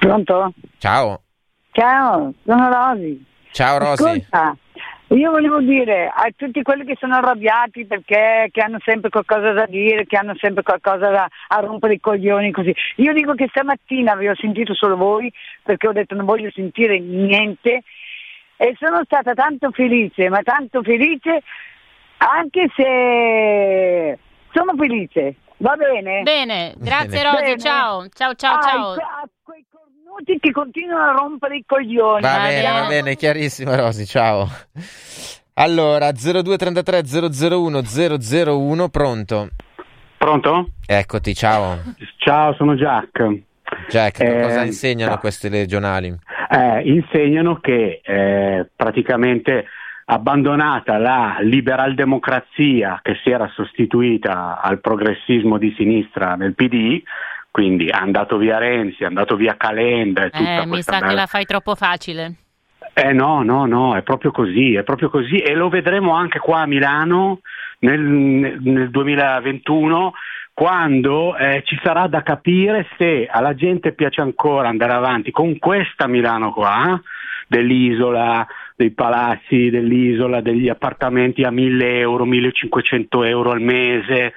Pronto? Ciao, Ciao, sono Rosi. ciao Rosy. Ascolta, io volevo dire a tutti quelli che sono arrabbiati perché che hanno sempre qualcosa da dire, che hanno sempre qualcosa da a rompere i coglioni così. Io dico che stamattina vi ho sentito solo voi perché ho detto non voglio sentire niente e sono stata tanto felice, ma tanto felice anche se sono felice. Va bene? Bene, grazie Bene. Rosy, ciao. Ciao ciao Ah, ciao. I- a quei cornuti che continuano a rompere i coglioni. Va bene, va bene, chiarissimo Rosy, ciao. Allora, 0233 001 001, pronto? Pronto? Eccoti, ciao. Ciao, sono Jack. Jack, Eh, cosa insegnano ciao. queste regionali? Eh, insegnano che eh, praticamente abbandonata la liberal democrazia che si era sostituita al progressismo di sinistra nel PD, quindi è andato via Renzi, è andato via Calenda e tutta Eh, mi sa che merda. la fai troppo facile. Eh no, no, no, è proprio così, è proprio così e lo vedremo anche qua a Milano nel, nel 2021 quando eh, ci sarà da capire se alla gente piace ancora andare avanti con questa Milano qua, dell'isola, dei palazzi dell'isola, degli appartamenti a 1000 euro, 1500 euro al mese,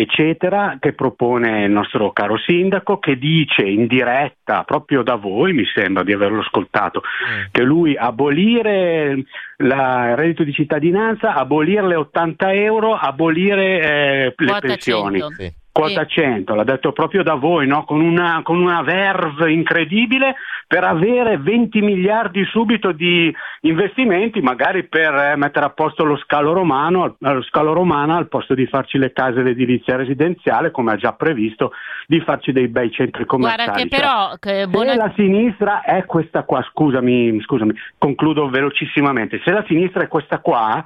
eccetera, che propone il nostro caro sindaco, che dice in diretta, proprio da voi, mi sembra di averlo ascoltato, mm. che lui abolire la, il reddito di cittadinanza, abolire le 80 euro, abolire eh, le pensioni. 100. Sì quota 100, l'ha detto proprio da voi, no? con, una, con, una, verve incredibile per avere 20 miliardi subito di investimenti, magari per eh, mettere a posto lo scalo, romano, lo scalo romano al posto di farci le case d'edilizia residenziale, come ha già previsto, di farci dei bei centri commerciali. Guarda che però... Cioè, che buona... Se la sinistra è questa qua, scusami, scusami, concludo velocissimamente, se la sinistra è questa qua,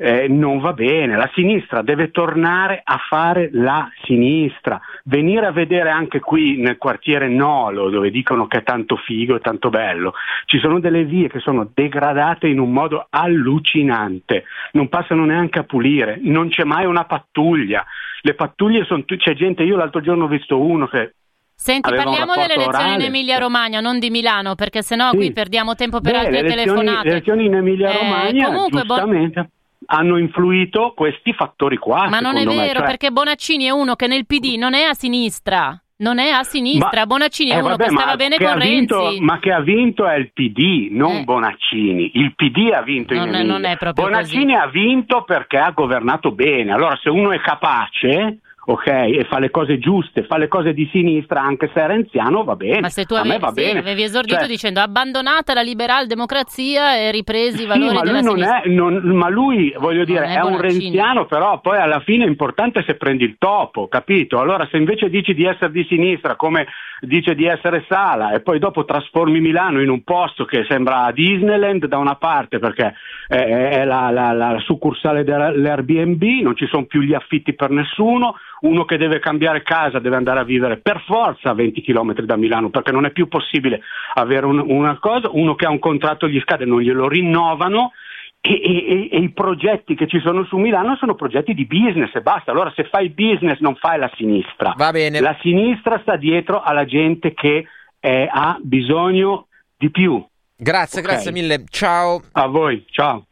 eh, non va bene, la sinistra deve tornare a fare la sinistra, venire a vedere anche qui nel quartiere Nolo dove dicono che è tanto figo e tanto bello, ci sono delle vie che sono degradate in un modo allucinante, non passano neanche a pulire, non c'è mai una pattuglia, le pattuglie sono, c'è gente, io l'altro giorno ho visto uno che Senti, parliamo delle elezioni orale. in Emilia-Romagna, non di Milano, perché sennò sì. qui perdiamo tempo per Beh, altre le elezioni, telefonate. Le elezioni in Emilia-Romagna, eh, comunque, giustamente. Bon hanno influito questi fattori qua. Ma non è vero, me, cioè... perché Bonaccini è uno che nel PD non è a sinistra. Non è a sinistra, ma, Bonaccini è eh, uno vabbè, che stava bene che con vinto, Renzi. Ma che ha vinto è il PD, non Eh. Bonaccini. Il PD ha vinto Non in Emilia. non è proprio Bonaccini ha vinto perché ha governato bene. Allora se uno è capace, ok, e fa le cose giuste, fa le cose di sinistra anche se è renziano, va bene. Ma se tu a avevi, sì, avevi esordito Cioè, dicendo abbandonata la liberal democrazia e ripresi i Sì, valori ma della lui, è, non- ma lui, voglio dire, è è, un renziano, però poi alla fine è importante se prendi il topo, capito? Allora se invece dici di essere di sinistra come dice di essere Sala e poi dopo trasformi Milano in un posto che sembra Disneyland da una parte perché è, è la, la- la succursale dell'Airbnb, non ci sono più gli affitti per nessuno, uno che deve cambiare casa deve andare a vivere per forza a 20 km da Milano perché non è più possibile avere un- una cosa, uno che ha un contratto gli scade non glielo rinnovano e, e- e i progetti che ci sono su Milano sono progetti di business e basta. Allora se fai business non fai la sinistra. Va bene. La sinistra sta dietro alla gente che eh, ha bisogno di più. Grazie, Ok. grazie mille. Ciao. A voi, ciao.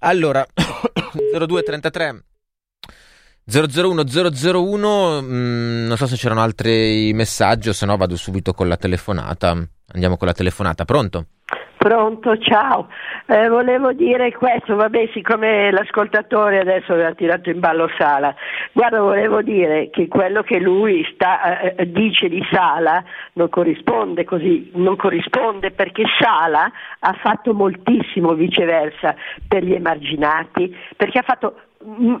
Allora, 0233 001 001, mm, non so se c'erano altri messaggi o se no vado subito con la telefonata. Andiamo con la telefonata, pronto? Pronto, ciao. Eh, volevo dire questo, vabbè, siccome l'ascoltatore adesso ha tirato in ballo Sala, guarda, volevo dire che quello che lui sta, eh, dice di Sala non corrisponde così, non corrisponde perché Sala ha fatto moltissimo viceversa per gli emarginati, perché ha fatto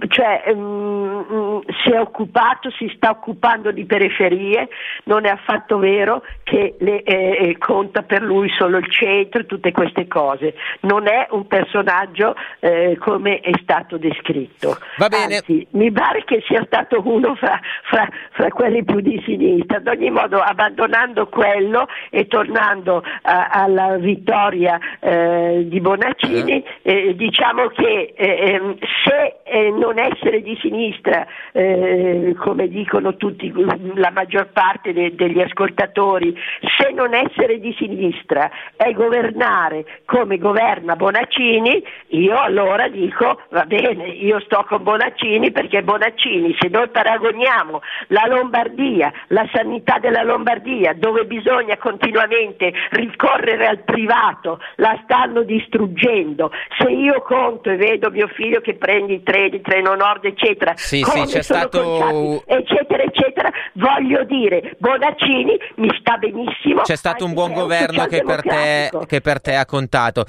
cioè mm, mm, si è occupato, si sta occupando di periferie, non è affatto vero che le, eh, eh, conta per lui solo il centro e tutte queste cose, non è un personaggio eh, come è stato descritto. Va bene. Anzi, mi pare che sia stato uno fra, fra- fra quelli più di sinistra, ad ogni modo abbandonando quello e tornando a- alla vittoria eh, di Bonaccini, eh, diciamo che eh, ehm, se non essere di sinistra, eh, come dicono tutti, la maggior parte de- degli ascoltatori, se non essere di sinistra è governare come governa Bonaccini, io allora dico va bene, io sto con Bonaccini perché Bonaccini, se noi paragoniamo la Lombardia, la sanità della Lombardia, dove bisogna continuamente ricorrere al privato, la stanno distruggendo. Se io conto e vedo mio figlio che prende i treni, treno nord, eccetera, Sì, sì, come c'è sono stato- conciati, eccetera, eccetera, voglio dire, Bonaccini mi sta benissimo. C'è stato un buon governo che per, te, che per te ha contato.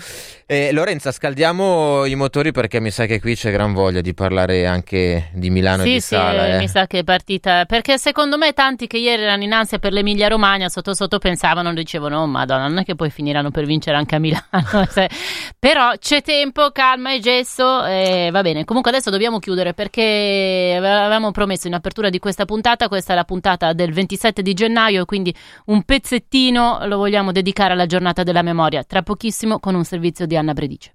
Eh, Lorenza, scaldiamo i motori perché mi sa che qui c'è gran voglia di parlare anche di Milano e Sì, di sì, Sala. eh. mi sa che è partita. Perché secondo me tanti che ieri erano in ansia per l'Emilia Romagna sotto sotto pensavano, dicevano, oh madonna, non è che poi finiranno per vincere anche a Milano. Però c'è tempo, calma e gesso. e va bene. Comunque adesso dobbiamo chiudere perché avevamo promesso in apertura di questa puntata. Questa è la puntata del 27 di gennaio quindi un pezzettino lo vogliamo dedicare alla giornata della memoria. Tra pochissimo con un servizio di Anna Bredice.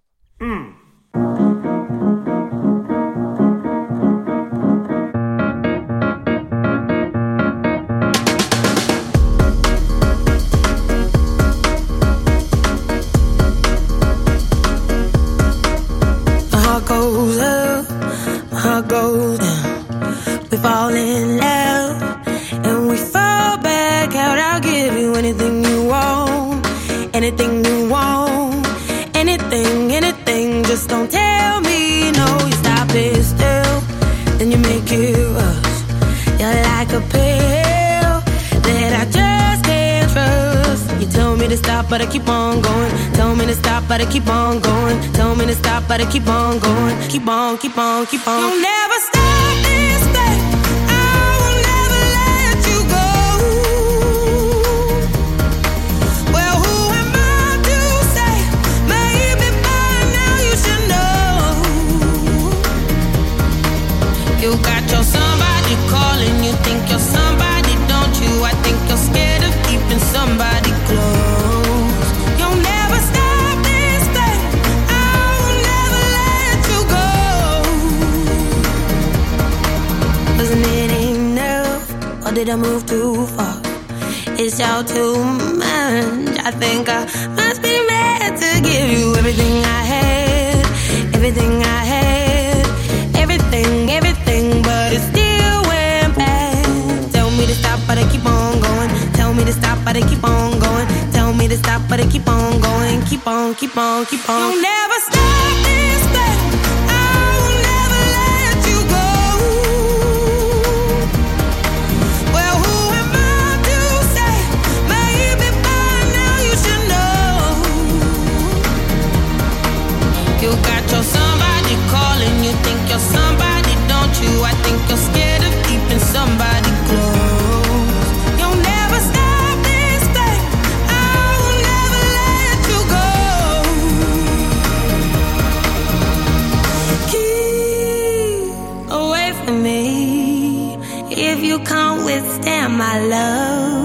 Anything, you want, anything, anything. Just don't tell me no. You stop it still, then you make it rush. You're like a pill that I just can't trust. You tell me to stop, but I keep on going. Tell me to stop, but I keep on going. Tell me to stop, but I keep on going. Keep on, keep on, keep on. You'll never stop this thing. You got your somebody calling, you think you're somebody, don't you? I think you're scared of keeping somebody close. You'll never stop this thing. I will never let you go. Wasn't it enough? Or did I move too far? It's all too much. I think I must be mad to give you everything I had, everything I had, but I keep on going. Tell me to stop, but I keep on going. Keep on, keep on, keep on. You'll never stop this thing. I will never let you go. Well, who am I to say? Maybe by now you should know. You got your somebody calling, you think you're somebody, don't you? I think you're scared of keeping somebody my love.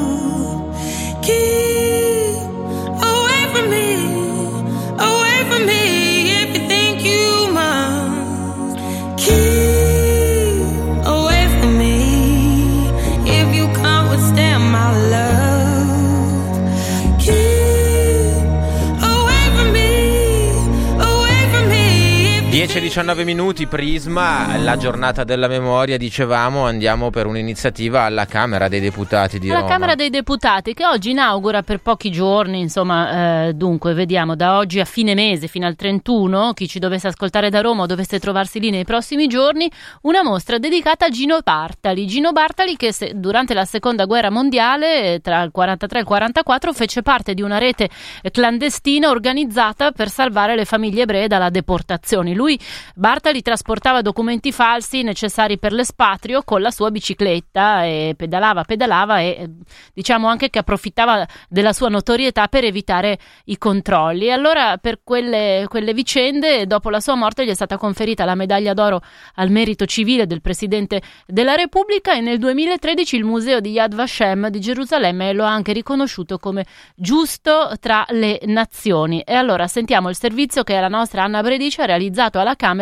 19 minuti, Prisma, la giornata della memoria, dicevamo, andiamo per un'iniziativa alla Camera dei Deputati di alla Roma. Camera dei Deputati che oggi inaugura per pochi giorni, insomma, eh, dunque, vediamo da oggi a fine mese fino al 31, chi ci dovesse ascoltare da Roma o dovesse trovarsi lì nei prossimi giorni, una mostra dedicata a Gino Bartali. Gino Bartali che se, durante la Seconda Guerra Mondiale, eh, tra il 43 e il 44, fece parte di una rete clandestina organizzata per salvare le famiglie ebree dalla deportazione. Lui Bartali, trasportava documenti falsi necessari per l'espatrio con la sua bicicletta e pedalava, pedalava e eh, diciamo anche che approfittava della sua notorietà per evitare i controlli. E allora per quelle, quelle vicende, dopo la sua morte, gli è stata conferita la medaglia d'oro al merito civile del Presidente della Repubblica e nel 2013 il Museo di Yad Vashem di Gerusalemme lo ha anche riconosciuto come giusto tra le nazioni. E allora sentiamo il servizio che la nostra Anna Bredici ha realizzato alla Camera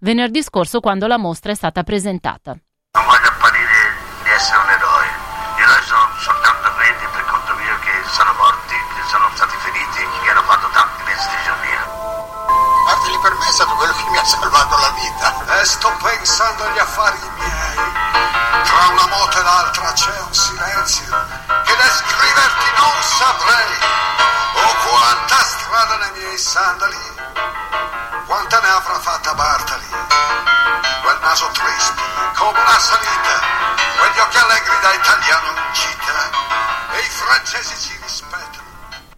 venerdì scorso quando la mostra è stata presentata. Non voglio apparire di essere un eroe. Gli eroi sono soltanto quelli per conto mio che sono morti, che sono stati feriti, che hanno fatto tanti mesi di giornia. Martili per me è stato quello che mi ha salvato la vita. E sto pensando agli affari miei. Tra una moto e l'altra c'è un silenzio che descriverti non saprei. Oh, quanta strada nei miei sandali. Quanta ne avrà fatta Bartali. Quel naso triste, come una salita. Quegli occhi allegri da italiano in città. E i francesi ci rispettano.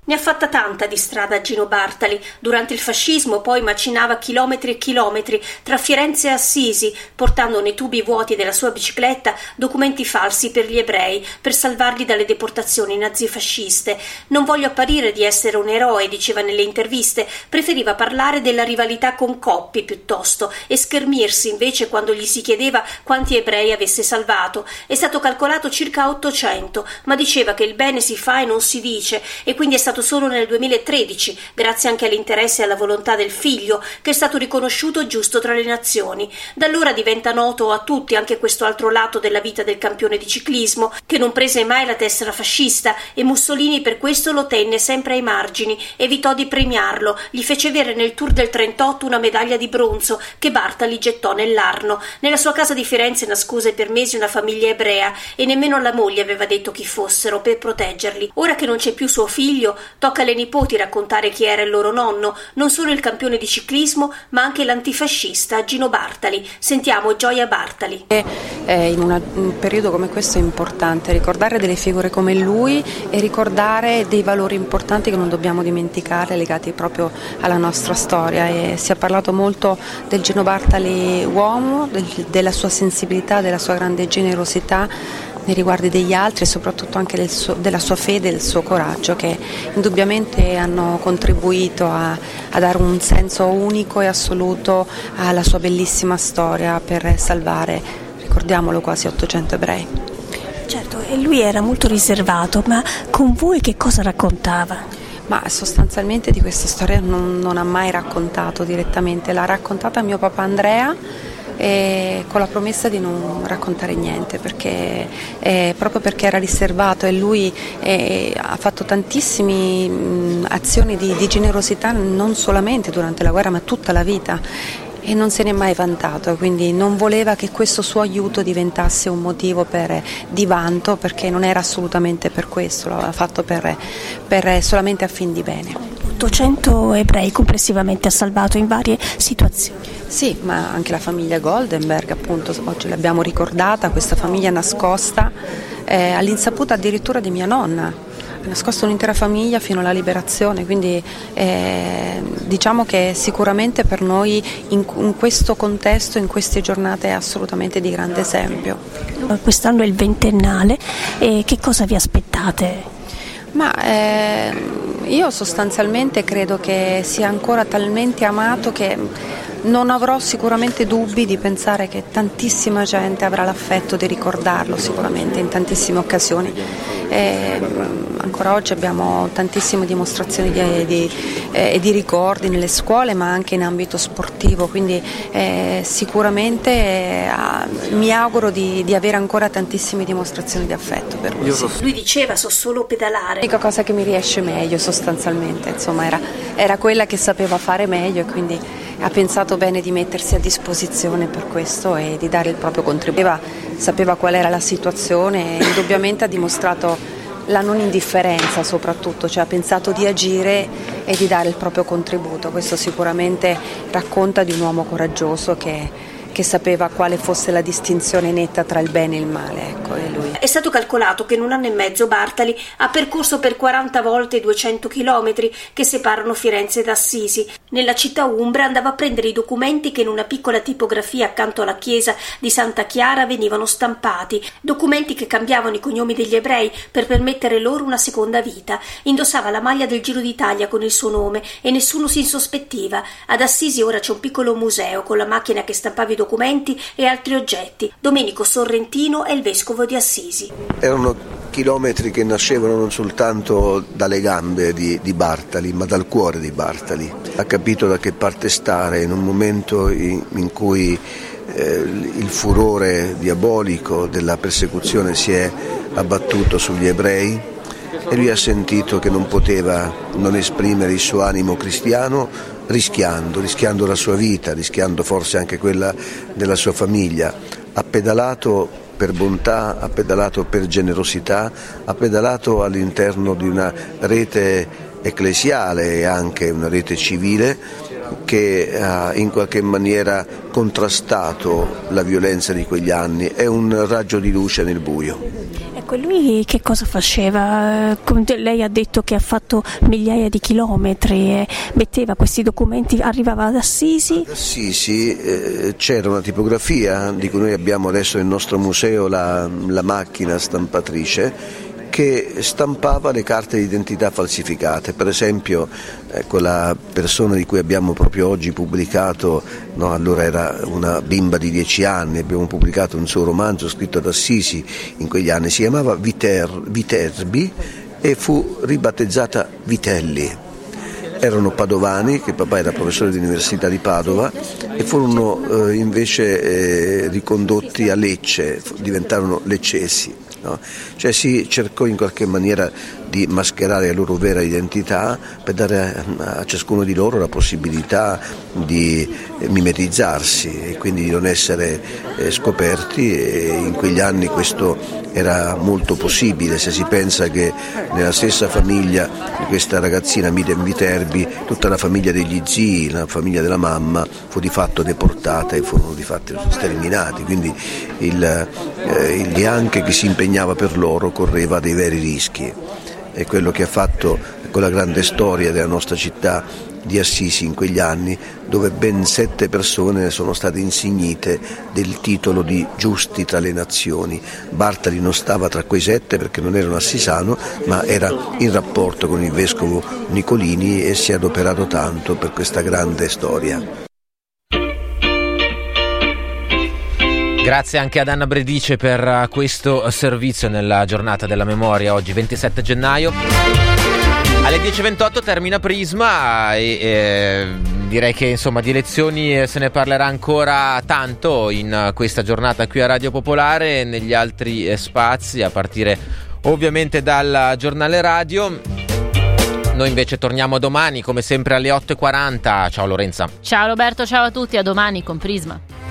Ne ha fatta tanta di strada Gino Bartali. Durante il fascismo poi macinava chilometri e chilometri tra Firenze e Assisi, portando nei tubi vuoti della sua bicicletta documenti falsi per gli ebrei, per salvarli dalle deportazioni nazifasciste. Non voglio apparire di essere un eroe, diceva nelle interviste, preferiva parlare della rivalità con Coppi piuttosto e schermirsi invece quando gli si chiedeva quanti ebrei avesse salvato. È stato calcolato circa 800, ma diceva che il bene si fa e non si dice, e quindi è stato solo nel 2013, grazie anche all'interesse e alla volontà del figlio, che è stato riconosciuto giusto tra le nazioni. Da allora diventa noto a tutti anche questo altro lato della vita del campione di ciclismo, che non prese mai la tessera fascista e Mussolini per questo lo tenne sempre ai margini, evitò di premiarlo, gli fece avere nel Tour del 38 una medaglia di bronzo che Bartali gettò nell'Arno. Nella sua casa di Firenze nascose per mesi una famiglia ebrea e nemmeno la moglie aveva detto chi fossero per proteggerli. Ora che non c'è più suo figlio, Tocca alle nipoti raccontare chi era il loro nonno, non solo il campione di ciclismo, ma anche l'antifascista Gino Bartali. Sentiamo Gioia Bartali. Eh, in una, un periodo come questo è importante ricordare delle figure come lui e ricordare dei valori importanti che non dobbiamo dimenticare legati proprio alla nostra storia. E si è parlato molto del Gino Bartali uomo, del, della sua sensibilità, della sua grande generosità nei riguardi degli altri e soprattutto anche del suo, della sua fede e del suo coraggio che indubbiamente hanno contribuito a, a, dare un senso unico e assoluto alla sua bellissima storia per salvare, ricordiamolo, quasi 800 ebrei. Certo, e lui era molto riservato, ma con voi che cosa raccontava? Ma sostanzialmente di questa storia non, non ha mai raccontato direttamente, l'ha raccontata mio papà Andrea e con la promessa di non raccontare niente perché, eh, proprio perché era riservato e lui eh, ha fatto tantissime mh, azioni di, di generosità non solamente durante la guerra ma tutta la vita e non se n'è mai vantato, quindi non voleva che questo suo aiuto diventasse un motivo per, di vanto perché non era assolutamente per questo, lo aveva fatto per, per solamente a fin di bene. 800 ebrei complessivamente ha salvato in varie situazioni. Sì, ma anche la famiglia Goldenberg, appunto, oggi l'abbiamo ricordata, questa famiglia nascosta eh, all'insaputa addirittura di mia nonna, ha nascosto un'intera famiglia fino alla liberazione, quindi eh, diciamo che sicuramente per noi in, in, questo contesto, in queste giornate è assolutamente di grande esempio. Quest'anno è il ventennale e che cosa vi aspettate? Ma eh, io sostanzialmente credo che sia ancora talmente amato che non avrò sicuramente dubbi di pensare che tantissima gente avrà l'affetto di ricordarlo sicuramente in tantissime occasioni. E, ancora oggi abbiamo tantissime dimostrazioni di, di, eh, di, ricordi nelle scuole ma anche in ambito sportivo, quindi eh, sicuramente eh, mi auguro di, di, avere ancora tantissime dimostrazioni di affetto per lui. Sì. Lui diceva so solo pedalare. L'unica cosa che mi riesce meglio sostanzialmente, insomma era, era quella che sapeva fare meglio e quindi ha pensato bene di mettersi a disposizione per questo e di dare il proprio contributo. Sapeva qual era la situazione e indubbiamente ha dimostrato la non indifferenza soprattutto, cioè ha pensato di agire e di dare il proprio contributo. Questo sicuramente racconta di un uomo coraggioso che che sapeva quale fosse la distinzione netta tra il bene e il male. Ecco, È stato calcolato che in un anno e mezzo Bartali ha percorso per 40 volte i 200 chilometri che separano Firenze da Assisi. Nella città umbra andava a prendere i documenti che in una piccola tipografia accanto alla chiesa di Santa Chiara venivano stampati, documenti che cambiavano i cognomi degli ebrei per permettere loro una seconda vita. Indossava la maglia del Giro d'Italia con il suo nome e nessuno si insospettiva. Ad Assisi ora c'è un piccolo museo con la macchina che stampava i documenti documenti e altri oggetti. Domenico Sorrentino è il vescovo di Assisi. Erano chilometri che nascevano non soltanto dalle gambe di, di, Bartali, ma dal cuore di Bartali. Ha capito da che parte stare in un momento in, in cui eh, il furore diabolico della persecuzione si è abbattuto sugli ebrei e lui ha sentito che non poteva non esprimere il suo animo cristiano rischiando, rischiando la sua vita, rischiando forse anche quella della sua famiglia. Ha pedalato per bontà, ha pedalato per generosità, ha pedalato all'interno di una rete ecclesiale e anche una rete civile che ha in qualche maniera contrastato la violenza di quegli anni, è un raggio di luce nel buio. Ecco, lui che cosa faceva? Lei ha detto che ha fatto migliaia di chilometri, metteva questi documenti, arrivava ad Assisi? Ad Assisi eh, c'era una tipografia di cui noi abbiamo adesso nel nostro museo la, la macchina stampatrice che stampava le carte di identità falsificate. Per esempio eh, quella persona di cui abbiamo proprio oggi pubblicato, no, allora era una bimba di dieci anni, abbiamo pubblicato un suo romanzo scritto ad Assisi in quegli anni, si chiamava Viter, Viterbi e fu ribattezzata Vitelli. Erano padovani, che papà era professore di università di Padova e furono eh, invece eh, ricondotti a Lecce, diventarono leccesi. No? Cioè si cercò in qualche maniera di mascherare la loro vera identità per dare a ciascuno di loro la possibilità di mimetizzarsi e quindi di non essere eh, scoperti. E in quegli anni questo era molto possibile. Se si pensa che nella stessa famiglia di questa ragazzina Miriam Viterbi tutta la famiglia degli zii, la famiglia della mamma fu di fatto deportata e furono di fatto sterminati, quindi il, eh, il anche chi si impegnava per loro correva dei veri rischi. È quello che ha fatto quella grande storia della nostra città di Assisi in quegli anni, dove ben sette persone sono state insignite del titolo di giusti tra le nazioni. Bartali non stava tra quei sette perché non era un assisano, ma era in rapporto con il vescovo Nicolini e si è adoperato tanto per questa grande storia. Grazie anche ad Anna Bredice per questo servizio nella giornata della memoria, oggi 27 gennaio. Alle 10.28 termina Prisma e eh, direi che insomma di elezioni se ne parlerà ancora tanto in questa giornata qui a Radio Popolare e negli altri eh, spazi a partire ovviamente dal giornale radio. Noi invece torniamo domani come sempre alle 8.40. Ciao Lorenza. Ciao Roberto, ciao a tutti, a domani con Prisma.